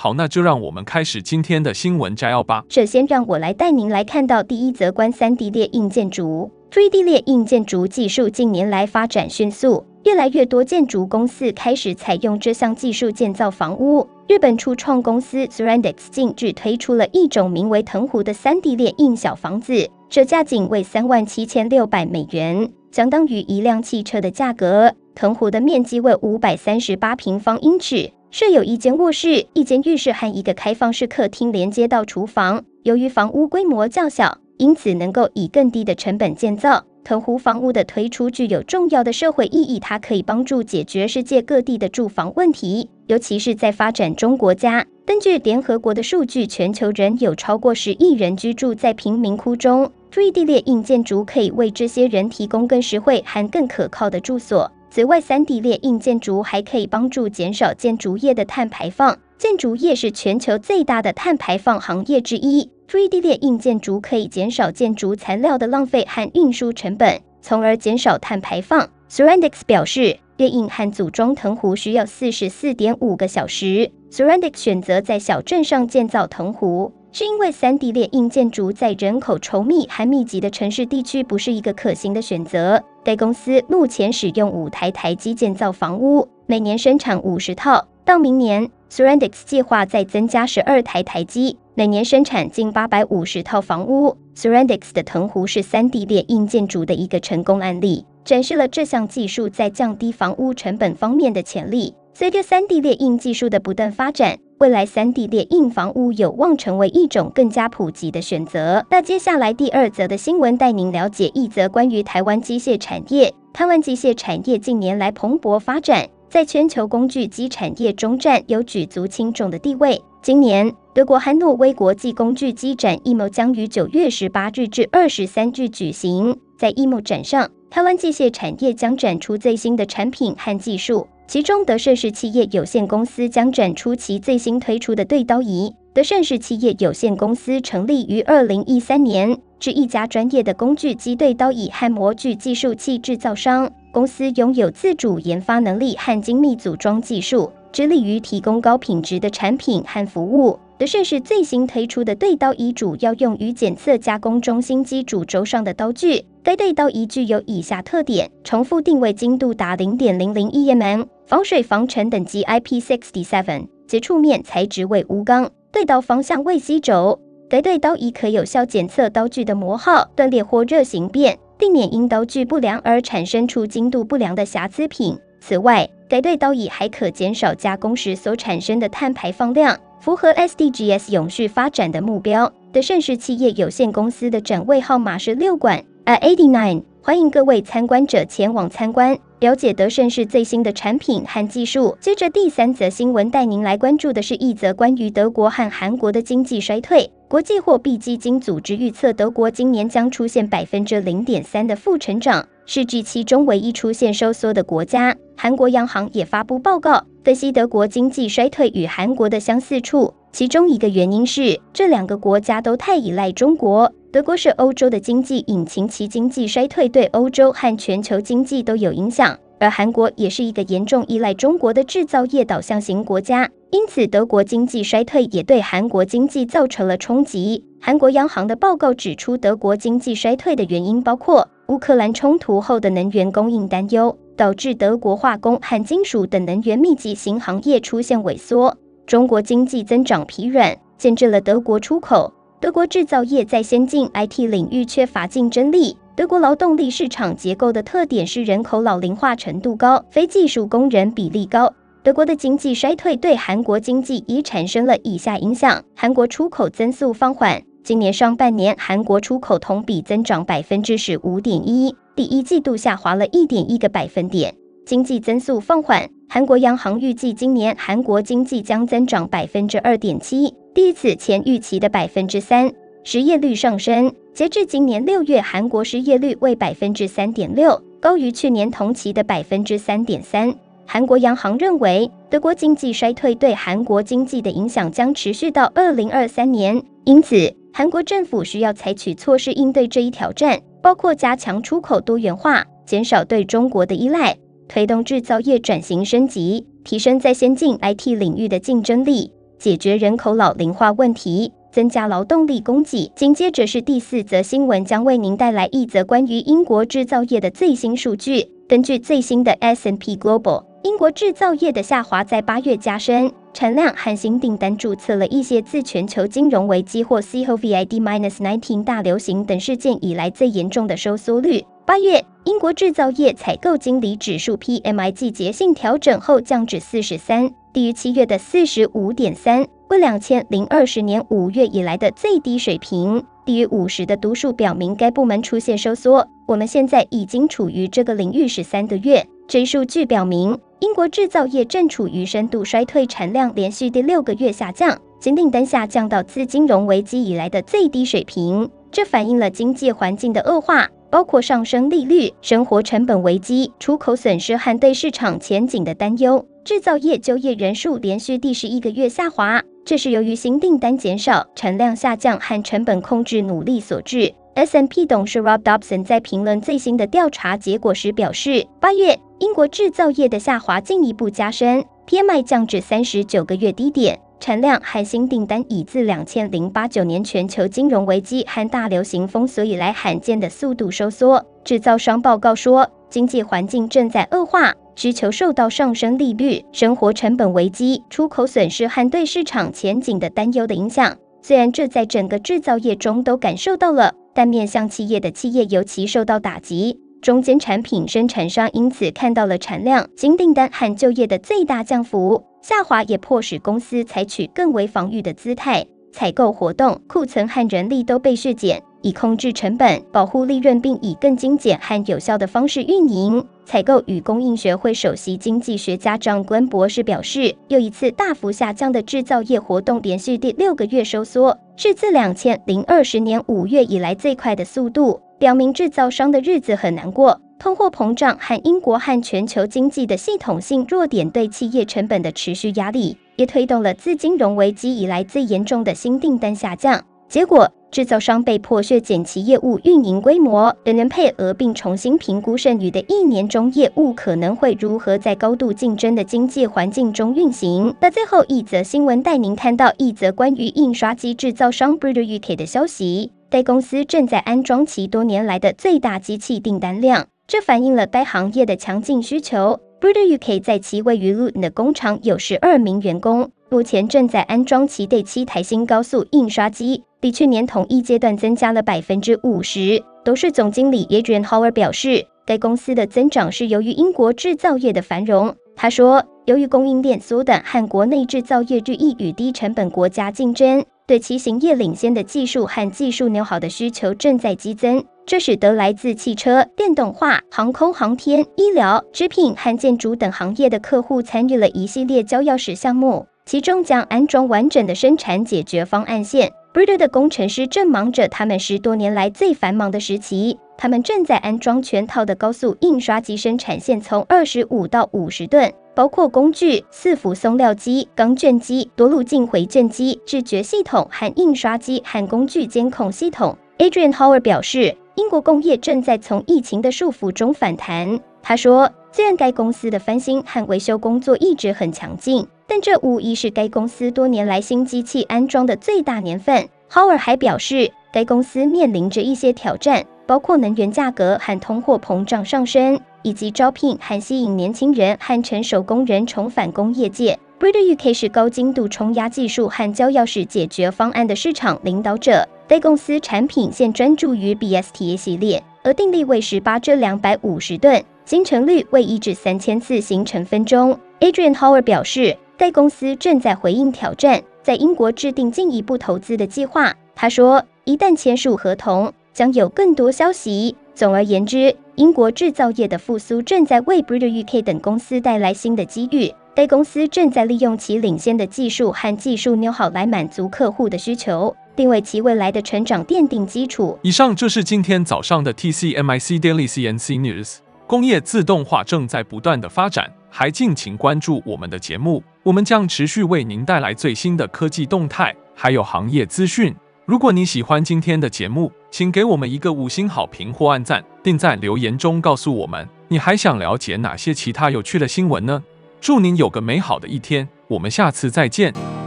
好，那就让我们开始今天的新闻摘要吧。首先，让我来带您来看到第一则关 3D 列印建筑。3D 列印建筑技术近年来发展迅速，越来越多建筑公司开始采用这项技术建造房屋。日本初创公司 Surrendex 近日推出了一种名为藤壶的 3D 列印小房子，售价仅为三万七千六百美元，相当于一辆汽车的价格。藤壶的面积为五百三十八平方英尺。设有一间卧室、一间浴室和一个开放式客厅，连接到厨房。由于房屋规模较小，因此能够以更低的成本建造。藤湖房屋的推出具有重要的社会意义，它可以帮助解决世界各地的住房问题，尤其是在发展中国家。根据联合国的数据，全球仍有超过十亿人居住在贫民窟中。3D 列印建筑可以为这些人提供更实惠和更可靠的住所。此外，3D 列印建筑还可以帮助减少建筑业的碳排放。建筑业是全球最大的碳排放行业之一。3D 列印建筑可以减少建筑材料的浪费和运输成本，从而减少碳排放。Surroundix 表示，列印和组装藤壶需要四十四点五个小时。Surroundix 选择在小镇上建造藤壶。是因为 3D 列印建筑在人口稠密和密集的城市地区不是一个可行的选择。该公司目前使用五台台机建造房屋，每年生产五十套。到明年 s u r a n d i x 计划再增加十二台台机，每年生产近八百五十套房屋。s u r a n d i x 的腾湖是 3D 列印建筑的一个成功案例，展示了这项技术在降低房屋成本方面的潜力。随着 3D 列印技术的不断发展，未来 3D 列印房屋有望成为一种更加普及的选择。那接下来第二则的新闻带您了解一则关于台湾机械产业。台湾机械产业近年来蓬勃发展，在全球工具机产业中占有举足轻重的地位。今年，德国汉诺威国际工具机展 EMO 将于九月十八日至二十三日举行。在 EMO 展上，台湾机械产业将展出最新的产品和技术。其中，德胜士企业有限公司将展出其最新推出的对刀仪。德胜士企业有限公司成立于二零一三年，是一家专业的工具机对刀仪和模具计数器制造商。公司拥有自主研发能力和精密组装技术，致力于提供高品质的产品和服务。德胜是最新推出的对刀仪主要用于检测加工中心机主轴上的刀具。该对刀仪具有以下特点：重复定位精度达零点零零一 mm。防水防尘等级 IP67，接触面材质为钨钢，对刀方向为 C 轴。该对刀仪可有效检测刀具的磨耗、断裂或热形变，避免因刀具不良而产生出精度不良的瑕疵品。此外，该对刀仪还可减少加工时所产生的碳排放量，符合 SDGs 永续发展的目标。德胜市企业有限公司的展位号码是六馆 A eighty nine，欢迎各位参观者前往参观。了解德胜市最新的产品和技术。接着第三则新闻带您来关注的是一则关于德国和韩国的经济衰退。国际货币基金组织预测德国今年将出现百分之零点三的负成长，是继其中唯一出现收缩的国家。韩国央行也发布报告，分析德国经济衰退与韩国的相似处，其中一个原因是这两个国家都太依赖中国。德国是欧洲的经济引擎，其经济衰退对欧洲和全球经济都有影响。而韩国也是一个严重依赖中国的制造业导向型国家，因此德国经济衰退也对韩国经济造成了冲击。韩国央行的报告指出，德国经济衰退的原因包括乌克兰冲突后的能源供应担忧，导致德国化工和金属等能源密集型行业出现萎缩；中国经济增长疲软，限制了德国出口。德国制造业在先进 IT 领域缺乏竞争力。德国劳动力市场结构的特点是人口老龄化程度高，非技术工人比例高。德国的经济衰退对韩国经济已产生了以下影响：韩国出口增速放缓，今年上半年韩国出口同比增长百分之十五点一，第一季度下滑了一点一个百分点。经济增速放缓，韩国央行预计今年韩国经济将增长百分之二点七。第一次前预期的百分之三。失业率上升，截至今年六月，韩国失业率为百分之三点六，高于去年同期的百分之三点三。韩国央行认为，德国经济衰退对韩国经济的影响将持续到二零二三年，因此韩国政府需要采取措施应对这一挑战，包括加强出口多元化，减少对中国的依赖，推动制造业转型升级，提升在先进 IT 领域的竞争力，解决人口老龄化问题。增加劳动力供给。紧接着是第四则新闻，将为您带来一则关于英国制造业的最新数据。根据最新的 S&P Global，英国制造业的下滑在八月加深，产量和新订单注册了一些自全球金融危机或 COVID minus 19大流行等事件以来最严重的收缩率。八月，英国制造业采购经理指数 PMI 季节性调整后降至四十三，低于七月的四十五点三。为两千零二十年五月以来的最低水平，低于五十的读数表明该部门出现收缩。我们现在已经处于这个领域十三个月。这一数据表明，英国制造业正处于深度衰退，产量连续第六个月下降，仅订单下降到自金融危机以来的最低水平。这反映了经济环境的恶化，包括上升利率、生活成本危机、出口损失和对市场前景的担忧。制造业就业人数连续第十一个月下滑。这是由于新订单减少、产量下降和成本控制努力所致。S&P 董事 Rob Dobson 在评论最新的调查结果时表示，八月英国制造业的下滑进一步加深，PMI 降至三十九个月低点，产量和新订单以自两千零八九年全球金融危机和大流行封锁以来罕见的速度收缩。制造商报告说，经济环境正在恶化。需求受到上升利率、生活成本危机、出口损失和对市场前景的担忧的影响。虽然这在整个制造业中都感受到了，但面向企业的企业尤其受到打击。中间产品生产商因此看到了产量、新订单和就业的最大降幅。下滑也迫使公司采取更为防御的姿态，采购活动、库存和人力都被削减。以控制成本、保护利润，并以更精简和有效的方式运营。采购与供应学会首席经济学家张根博士表示，又一次大幅下降的制造业活动连续第六个月收缩，是自两千零二十年五月以来最快的速度，表明制造商的日子很难过。通货膨胀和英国和全球经济的系统性弱点对企业成本的持续压力，也推动了自金融危机以来最严重的新订单下降。结果，制造商被迫削减其业务运营规模、人员配额，并重新评估剩余的一年中业务可能会如何在高度竞争的经济环境中运行。那最后一则新闻带您看到一则关于印刷机制造商 Brüder UK 的消息，该公司正在安装其多年来的最大机器订单量，这反映了该行业的强劲需求。Brüder UK 在其位于 Luton 的工厂有十二名员工，目前正在安装其第七台新高速印刷机。比去年同一阶段增加了百分之五十。董事总经理 Adrian Howard 表示，该公司的增长是由于英国制造业的繁荣。他说，由于供应链缩短和国内制造业日益与低成本国家竞争，对其行业领先的技术和技术友好的需求正在激增。这使得来自汽车、电动化、航空航天、医疗、食品和建筑等行业的客户参与了一系列交钥匙项目，其中将安装完整的生产解决方案线。Brüder 的工程师正忙着他们十多年来最繁忙的时期。他们正在安装全套的高速印刷机生产线，从二十五到五十吨，包括工具、四幅松料机、钢卷机、多路径回卷机、视觉系统和印刷机和工具监控系统。Adrian Howard 表示，英国工业正在从疫情的束缚中反弹。他说，虽然该公司的翻新和维修工作一直很强劲。但这无疑是该公司多年来新机器安装的最大年份。Howard 还表示，该公司面临着一些挑战，包括能源价格和通货膨胀上升，以及招聘和吸引年轻人和成熟工人重返工业界。Brüder UK 是高精度冲压技术和焦钥匙解决方案的市场领导者。该公司产品现专注于 BSTA 系列，而订立为十八至两百五十吨，行程率为一至三千次行程分钟。Adrian Howard 表示。该公司正在回应挑战，在英国制定进一步投资的计划。他说，一旦签署合同，将有更多消息。总而言之，英国制造业的复苏正在为 Brüder UK 等公司带来新的机遇。该公司正在利用其领先的技术和技术 know-how 来满足客户的需求，并为其未来的成长奠定基础。以上就是今天早上的 TCMIC Daily CNC News。工业自动化正在不断的发展，还敬请关注我们的节目，我们将持续为您带来最新的科技动态，还有行业资讯。如果你喜欢今天的节目，请给我们一个五星好评或按赞，并在留言中告诉我们你还想了解哪些其他有趣的新闻呢？祝您有个美好的一天，我们下次再见。